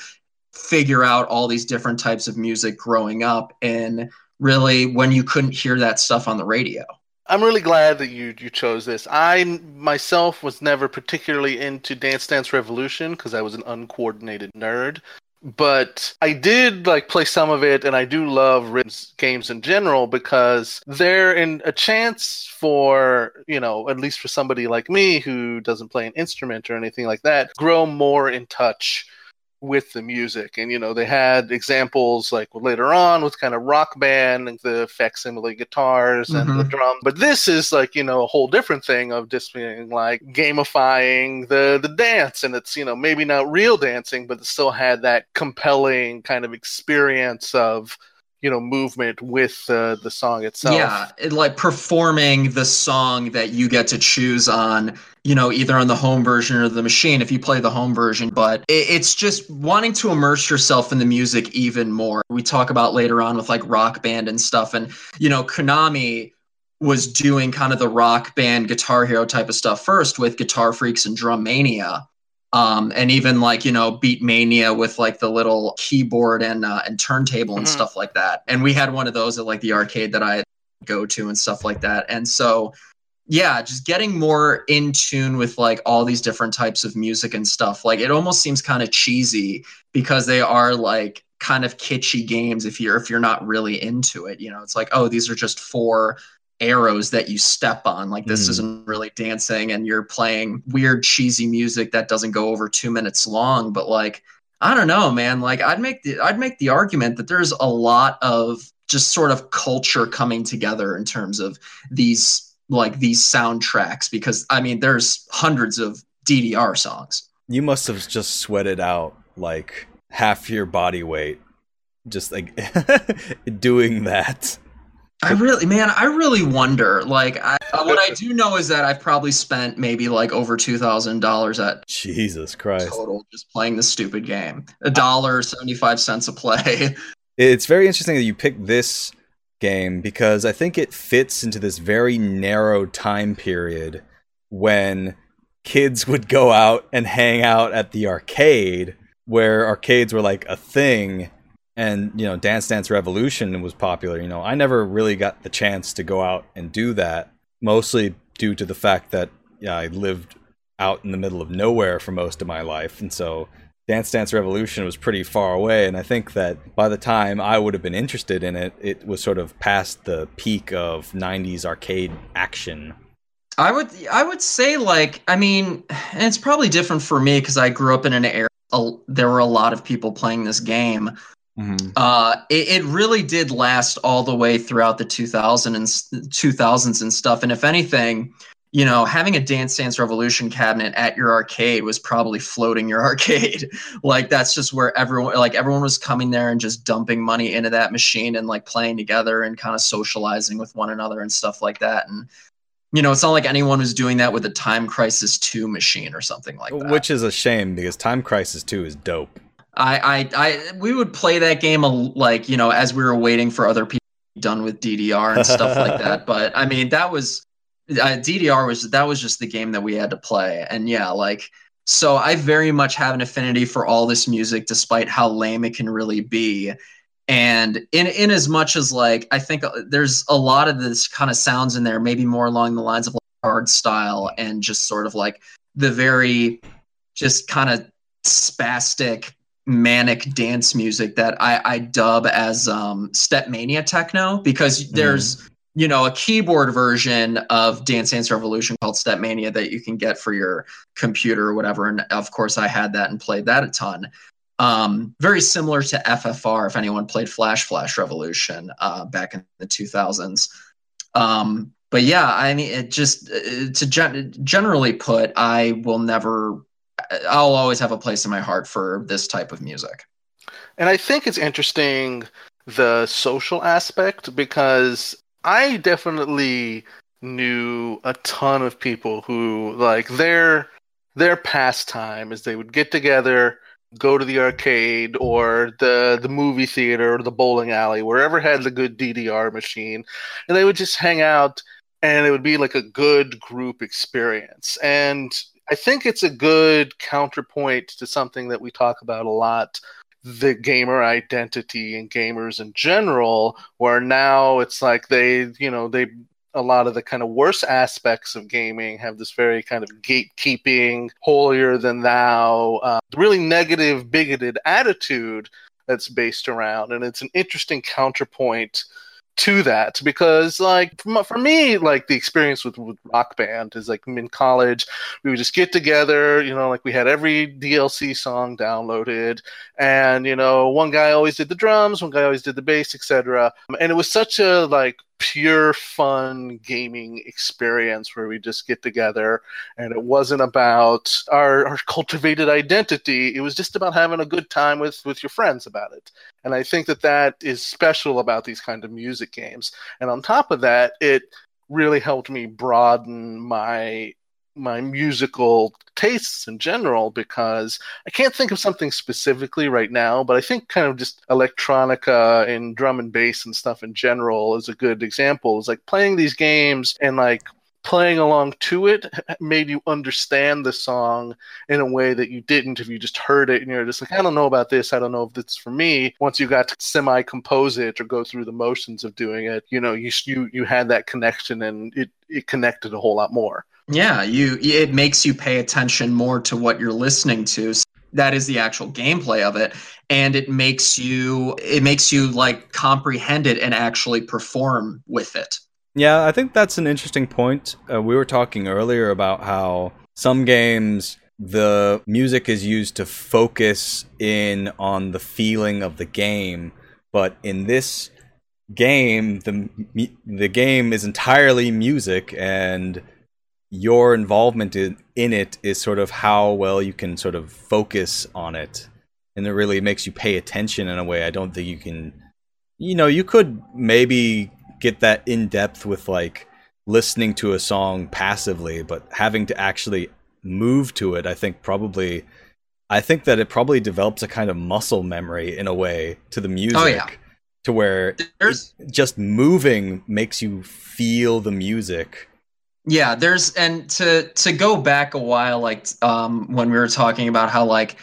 figure out all these different types of music growing up. And really, when you couldn't hear that stuff on the radio. I'm really glad that you you chose this. I myself was never particularly into Dance Dance Revolution because I was an uncoordinated nerd. But I did like play some of it, and I do love rhythm games in general because they're in a chance for you know at least for somebody like me who doesn't play an instrument or anything like that, grow more in touch with the music. And, you know, they had examples like later on with kind of rock band and the facsimile guitars and mm-hmm. the drum. But this is like, you know, a whole different thing of just being like gamifying the, the dance. And it's, you know, maybe not real dancing, but it still had that compelling kind of experience of, you know movement with uh, the song itself. Yeah it, like performing the song that you get to choose on you know either on the home version or the machine if you play the home version but it, it's just wanting to immerse yourself in the music even more. We talk about later on with like rock band and stuff and you know konami was doing kind of the rock band guitar hero type of stuff first with guitar freaks and drum mania um, and even like you know Beatmania with like the little keyboard and uh, and turntable and mm-hmm. stuff like that. And we had one of those at like the arcade that I go to and stuff like that. And so yeah, just getting more in tune with like all these different types of music and stuff. Like it almost seems kind of cheesy because they are like kind of kitschy games if you're if you're not really into it. You know, it's like oh these are just four arrows that you step on. Like this mm. isn't really dancing and you're playing weird cheesy music that doesn't go over 2 minutes long, but like I don't know, man, like I'd make the I'd make the argument that there's a lot of just sort of culture coming together in terms of these like these soundtracks because I mean there's hundreds of DDR songs. You must have just sweated out like half your body weight just like doing that. I really, man, I really wonder. Like, I, uh, what I do know is that I've probably spent maybe like over two thousand dollars at Jesus Christ total just playing this stupid game. A dollar seventy five cents a play. It's very interesting that you picked this game because I think it fits into this very narrow time period when kids would go out and hang out at the arcade, where arcades were like a thing and you know dance dance revolution was popular you know. I never really got the chance to go out and do that mostly due to the fact that i lived out in the middle of nowhere for most of my life. And so dance dance revolution was pretty far away and i think that by the time i would have been interested in it it was sort of past the peak of 90s arcade action. I would i would say like i mean and it's probably different for me because i grew up in an era there were a lot of people playing this game Mm-hmm. Uh, it, it, really did last all the way throughout the 2000 and 2000s and stuff. And if anything, you know, having a Dance Dance Revolution cabinet at your arcade was probably floating your arcade. like that's just where everyone, like everyone was coming there and just dumping money into that machine and like playing together and kind of socializing with one another and stuff like that. And you know, it's not like anyone was doing that with a Time Crisis 2 machine or something like that. Which is a shame because Time Crisis 2 is dope. I, I, I, we would play that game like you know as we were waiting for other people done with DDR and stuff like that. But I mean, that was uh, DDR was that was just the game that we had to play, and yeah, like so I very much have an affinity for all this music, despite how lame it can really be. And in in as much as like I think uh, there's a lot of this kind of sounds in there, maybe more along the lines of like hard style and just sort of like the very just kind of spastic manic dance music that I, I dub as um, Stepmania techno because there's mm. you know a keyboard version of Dance Dance Revolution called Stepmania that you can get for your computer or whatever, and of course I had that and played that a ton. Um, very similar to FFR if anyone played Flash Flash Revolution uh, back in the 2000s. Um, but yeah, I mean, it just uh, to gen- generally put, I will never. I'll always have a place in my heart for this type of music. And I think it's interesting the social aspect because I definitely knew a ton of people who like their their pastime is they would get together go to the arcade or the the movie theater or the bowling alley wherever had the good DDR machine and they would just hang out and it would be like a good group experience and I think it's a good counterpoint to something that we talk about a lot the gamer identity and gamers in general where now it's like they you know they a lot of the kind of worst aspects of gaming have this very kind of gatekeeping, holier than thou, uh, really negative, bigoted attitude that's based around. And it's an interesting counterpoint to that because like for me like the experience with, with rock band is like in college we would just get together you know like we had every dlc song downloaded and you know one guy always did the drums one guy always did the bass etc and it was such a like pure fun gaming experience where we just get together and it wasn't about our, our cultivated identity. It was just about having a good time with with your friends about it. And i think that that is special about these kind of music games. And on top of that it really helped me broaden my my musical tastes in general because I can't think of something specifically right now, but I think kind of just electronica and drum and bass and stuff in general is a good example. It's like playing these games and like playing along to it made you understand the song in a way that you didn't if you just heard it and you're just like i don't know about this. I don't know if is for me. Once you got to semi compose it or go through the motions of doing it you know you you, you had that connection and it, it connected a whole lot more yeah, you it makes you pay attention more to what you're listening to. So That is the actual gameplay of it and it makes you it makes you like comprehend it and actually perform with it. Yeah, I think that's an interesting point. Uh, we were talking earlier about how some games the music is used to focus in on the feeling of the game, but in this game the the game is entirely music and your involvement in, in it is sort of how well you can sort of focus on it and it really makes you pay attention in a way i don't think you can you know you could maybe get that in depth with like listening to a song passively but having to actually move to it i think probably i think that it probably develops a kind of muscle memory in a way to the music oh, yeah. to where just moving makes you feel the music yeah, there's and to to go back a while, like um when we were talking about how like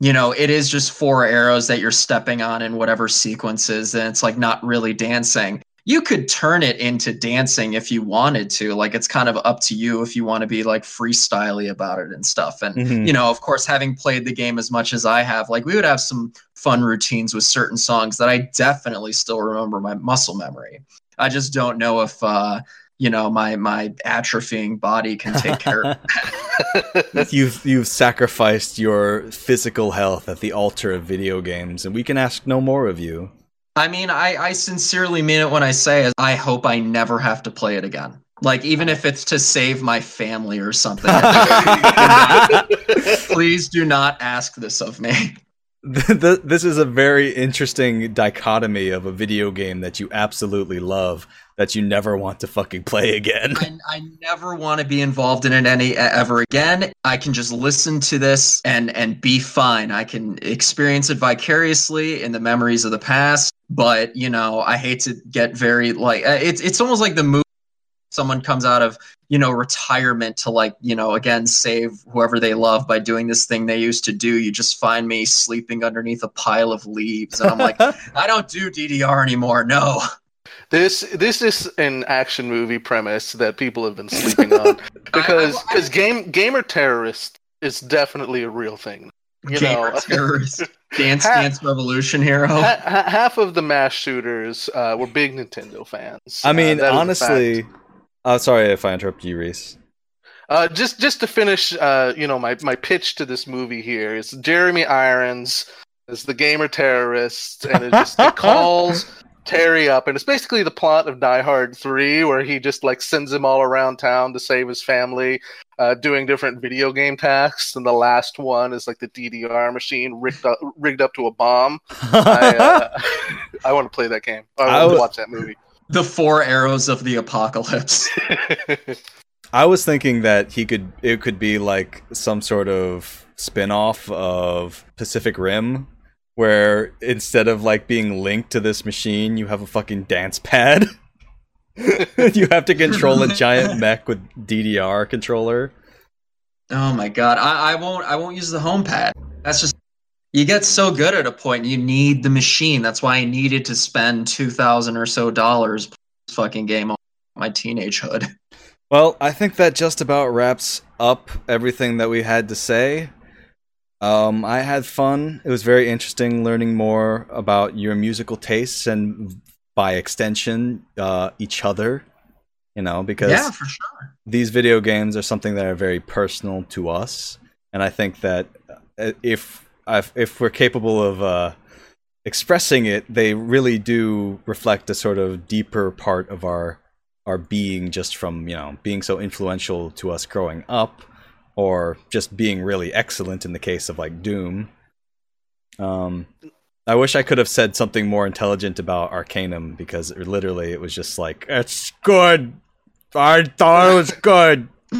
you know it is just four arrows that you're stepping on in whatever sequences, and it's like not really dancing. You could turn it into dancing if you wanted to. Like it's kind of up to you if you want to be like freestyly about it and stuff. And mm-hmm. you know, of course, having played the game as much as I have, like we would have some fun routines with certain songs that I definitely still remember my muscle memory. I just don't know if uh you know my my atrophying body can take care of you've you've sacrificed your physical health at the altar of video games and we can ask no more of you. I mean i i sincerely mean it when i say i hope i never have to play it again. Like even if it's to save my family or something. Please do not ask this of me. This is a very interesting dichotomy of a video game that you absolutely love that you never want to fucking play again. I, I never want to be involved in it any ever again. I can just listen to this and and be fine. I can experience it vicariously in the memories of the past. But you know, I hate to get very like uh, it's it's almost like the movie. Someone comes out of you know retirement to like you know again save whoever they love by doing this thing they used to do you just find me sleeping underneath a pile of leaves and i'm like i don't do ddr anymore no this this is an action movie premise that people have been sleeping on because because game gamer terrorist is definitely a real thing. You gamer know, terrorist. Dance half, Dance Revolution hero. Ha, half of the mass shooters uh, were big Nintendo fans. I mean, uh, honestly, uh, sorry if I interrupt you, Reese. Uh, just just to finish, uh, you know, my, my pitch to this movie here is Jeremy Irons as the gamer terrorist, and it just it calls Terry up, and it's basically the plot of Die Hard Three, where he just like sends him all around town to save his family, uh, doing different video game tasks. And the last one is like the DDR machine rigged up, rigged up to a bomb. I, uh, I want to play that game. I I want to watch that movie. The four arrows of the apocalypse. I was thinking that he could it could be like some sort of spin-off of Pacific Rim where instead of like being linked to this machine, you have a fucking dance pad. you have to control a giant mech with DDR controller. Oh my god, I, I won't. I won't use the home pad. That's just you get so good at a point. You need the machine. That's why I needed to spend two thousand or so dollars this fucking game on my teenagehood. Well, I think that just about wraps up everything that we had to say. Um, I had fun. It was very interesting learning more about your musical tastes and, by extension, uh, each other. You know, because Yeah, for sure. these video games are something that are very personal to us, and I think that uh, if if if we're capable of uh, expressing it, they really do reflect a sort of deeper part of our our being, just from you know being so influential to us growing up, or just being really excellent in the case of like Doom. Um, I wish I could have said something more intelligent about Arcanum because it, literally it was just like it's good. I thought it was good.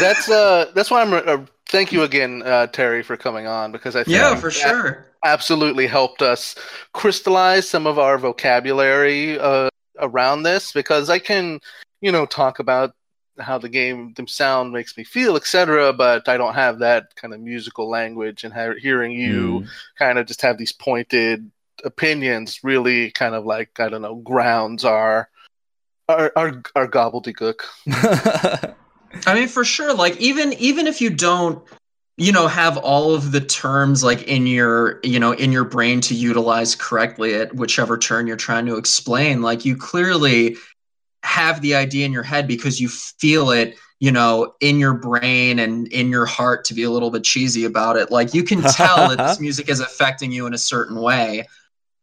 that's uh, that's why I'm. Uh, thank you again, uh, Terry, for coming on because I think Yeah, for that sure. absolutely helped us crystallize some of our vocabulary uh, around this because I can, you know, talk about how the game the sound makes me feel, etc. But I don't have that kind of musical language, and ha- hearing you hmm. kind of just have these pointed opinions really kind of like I don't know grounds our our our, our gobbledygook. I mean, for sure. Like even even if you don't, you know, have all of the terms like in your you know in your brain to utilize correctly at whichever turn you're trying to explain, like you clearly have the idea in your head because you feel it you know in your brain and in your heart to be a little bit cheesy about it. Like you can tell that this music is affecting you in a certain way.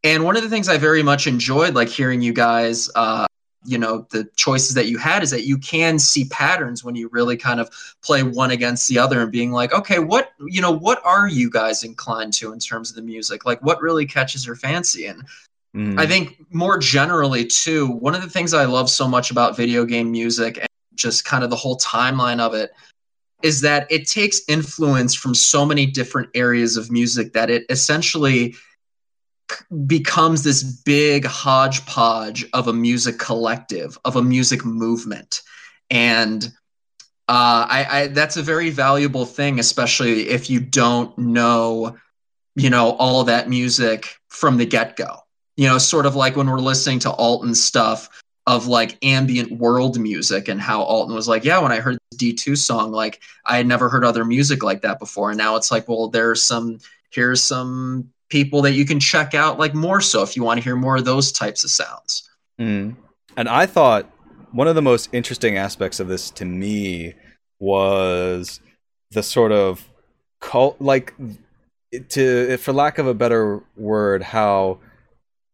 And one of the things i very much enjoyed like hearing you guys uh you know the choices that you had is that you can see patterns when you really kind of play one against the other and being like okay what you know what are you guys inclined to in terms of the music? Like what really catches your fancy? And Mm. I think more generally too, one of the things I love so much about video game music and just kind of the whole timeline of it is that it takes influence from so many different areas of music that it essentially becomes this big hodgepodge of a music collective, of a music movement. And uh, I, I that's a very valuable thing, especially if you don't know, you know, all that music from the get-go you know, sort of like when we're listening to Alton stuff of like ambient world music and how Alton was like, yeah, when I heard the D2 song, like I had never heard other music like that before. And now it's like, well, there's some, here's some people that you can check out like more so if you want to hear more of those types of sounds. Mm. And I thought one of the most interesting aspects of this to me was the sort of cult, like to, for lack of a better word, how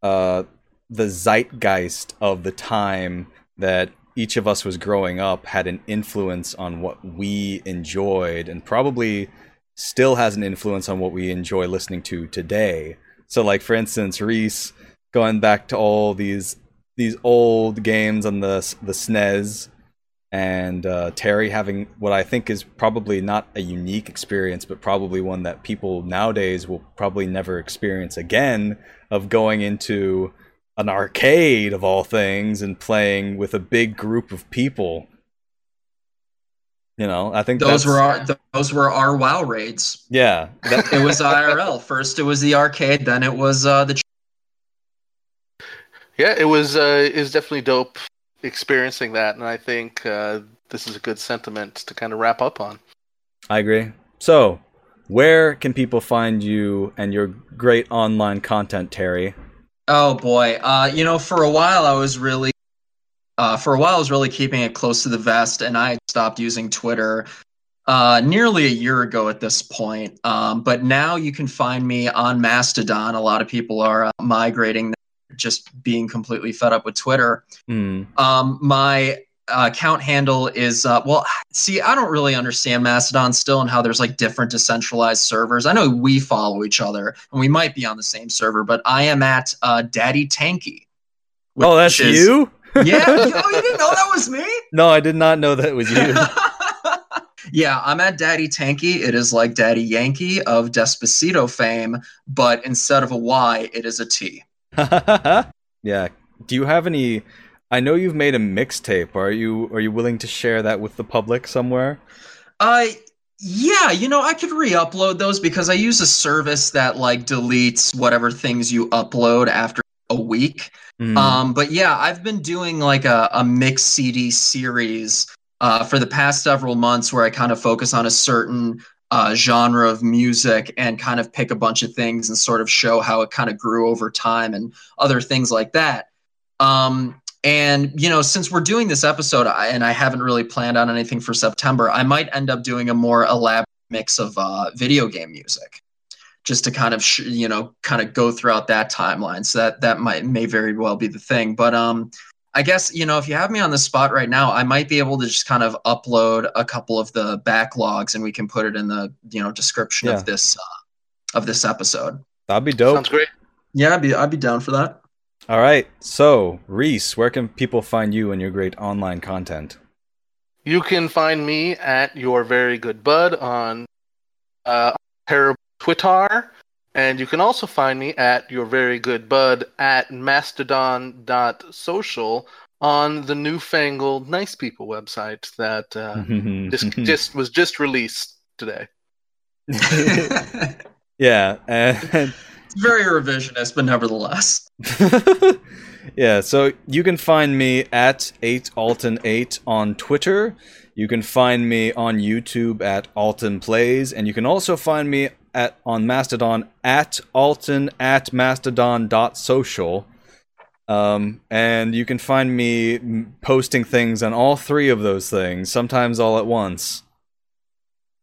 uh, the zeitgeist of the time that each of us was growing up had an influence on what we enjoyed and probably still has an influence on what we enjoy listening to today. So like for instance, Reese going back to all these these old games on the the SNES and uh, Terry having what I think is probably not a unique experience, but probably one that people nowadays will probably never experience again of going into an arcade of all things and playing with a big group of people. You know, I think Those were our those were our WoW raids. yeah. That, It was IRL. First it was the arcade, then it was uh, the Yeah, it was uh, it was definitely dope experiencing that, and I think uh, this is a good sentiment to kind of wrap up on. I agree. So, where can people find you and your great online content, Terry? Oh boy. Uh, you know, for a while I was really uh, for a while I was really keeping it close to the vest and I stopped using Twitter uh, nearly a year ago at this point. Um, but now you can find me on Mastodon. A lot of people are uh, migrating just being completely fed up with Twitter. Hmm. Um, my account handle is uh, well. See, I don't really understand Mastodon still and how there's like different decentralized servers. I know we follow each other and we might be on the same server, but I am at uh, Daddy Tanky. Oh, that's is- you? Yeah. oh, you didn't know that was me? No, I did not know that was you. yeah, I'm at Daddy Tanky. It is like Daddy Yankee of Despacito fame, but instead of a Y, it is a T. yeah. Do you have any? I know you've made a mixtape. Are you are you willing to share that with the public somewhere? Uh yeah, you know, I could re-upload those because I use a service that like deletes whatever things you upload after a week. Hmm. Um, but yeah, I've been doing like a, a mix CD series uh, for the past several months where I kind of focus on a certain uh, genre of music and kind of pick a bunch of things and sort of show how it kind of grew over time and other things like that. Um, and you know, since we're doing this episode I, and I haven't really planned on anything for September, I might end up doing a more elaborate mix of uh, video game music just to kind of sh- you know kind of go throughout that timeline so that that might may very well be the thing but um i guess you know if you have me on the spot right now i might be able to just kind of upload a couple of the backlogs and we can put it in the you know description Yeah. of this uh, of this episode That'd be dope. Sounds great. yeah i'd be i'd be down for that All right. So, Reese, where can people find you and your great online content? You can find me at your very good bud on uh, terrible Twitter, and you can also find me at your very good bud at mastodon.social on the newfangled Nice People website that uh, just just was just released today. yeah, and very revisionist but nevertheless yeah, so you can find me at 8alton8 on Twitter. You can find me on YouTube at Alton Plays, and you can also find me at on Mastodon at Alton at Mastodon mastodon.social. Um, and you can find me posting things on all three of those things, sometimes all at once.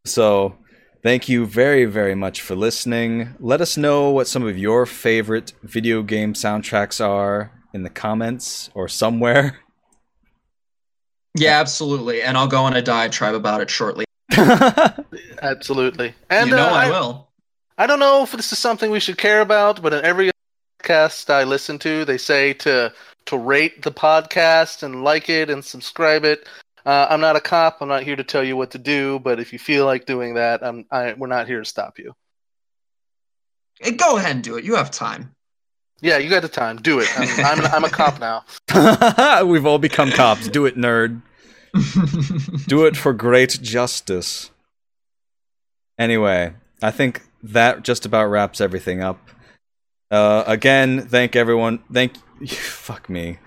So, thank you very, very much for listening. Let us know what some of your favorite video game soundtracks are in the comments or somewhere. yeah absolutely and i'll go on a diatribe about it shortly Absolutely, and you know uh, i will I don't know if this is something we should care about, but in every podcast I listen to, they say to to rate the podcast and like it and subscribe it. Uh, I'm not a cop. I'm not here to tell you what to do. But if you feel like doing that, I'm, I, we're not here to stop you. Hey, go ahead and do it you have time Yeah, you got the time. Do it. I'm, I'm, I'm a cop now. We've all become cops. Do it, nerd. Do it for great justice. Anyway, I think that just about wraps everything up. Uh, again, thank everyone. Thank fuck me.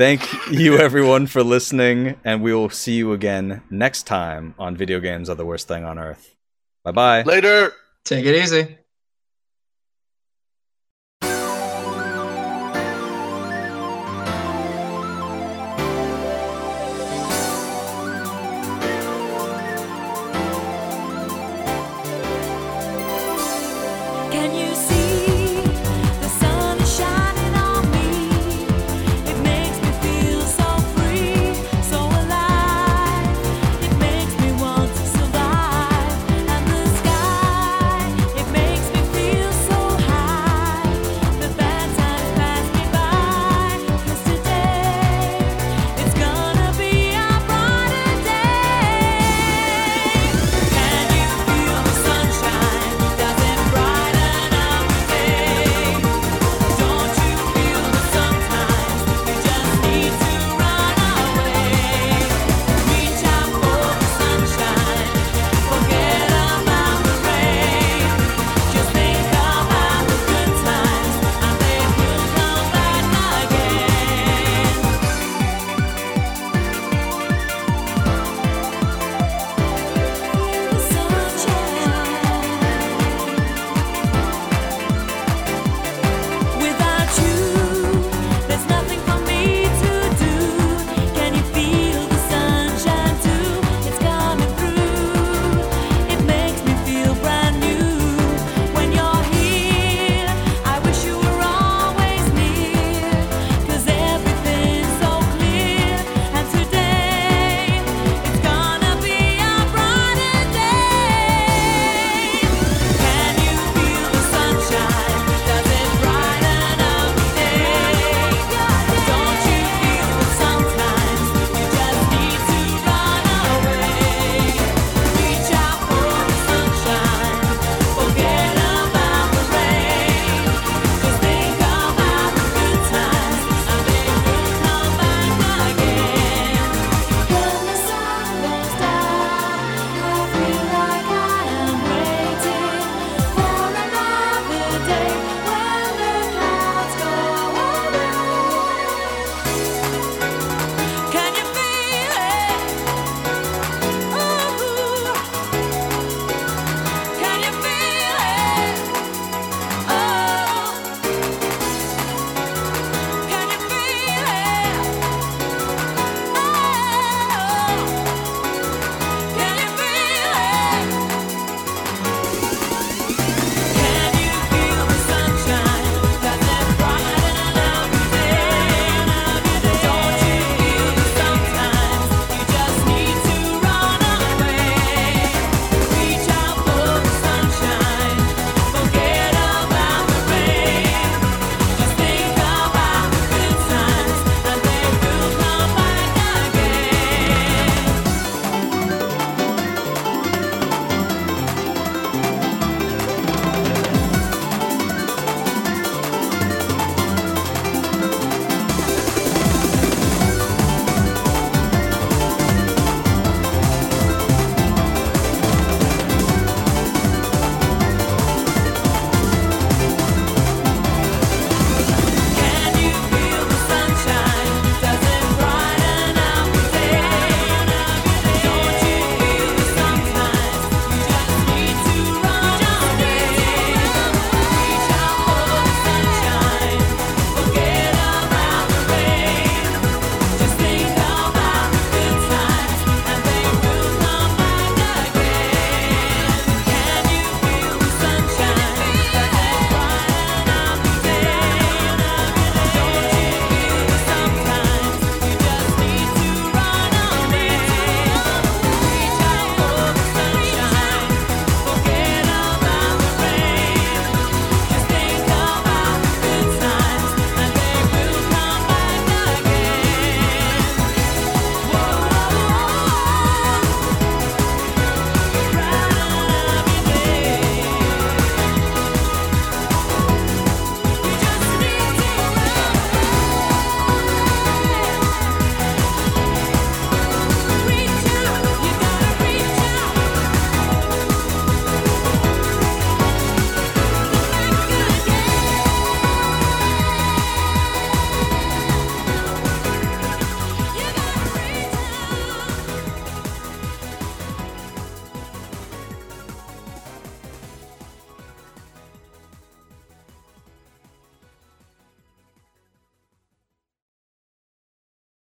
Thank you everyone for listening, and we will see you again next time on Video Games Are the Worst Thing on Earth. Bye bye. Later. take it easy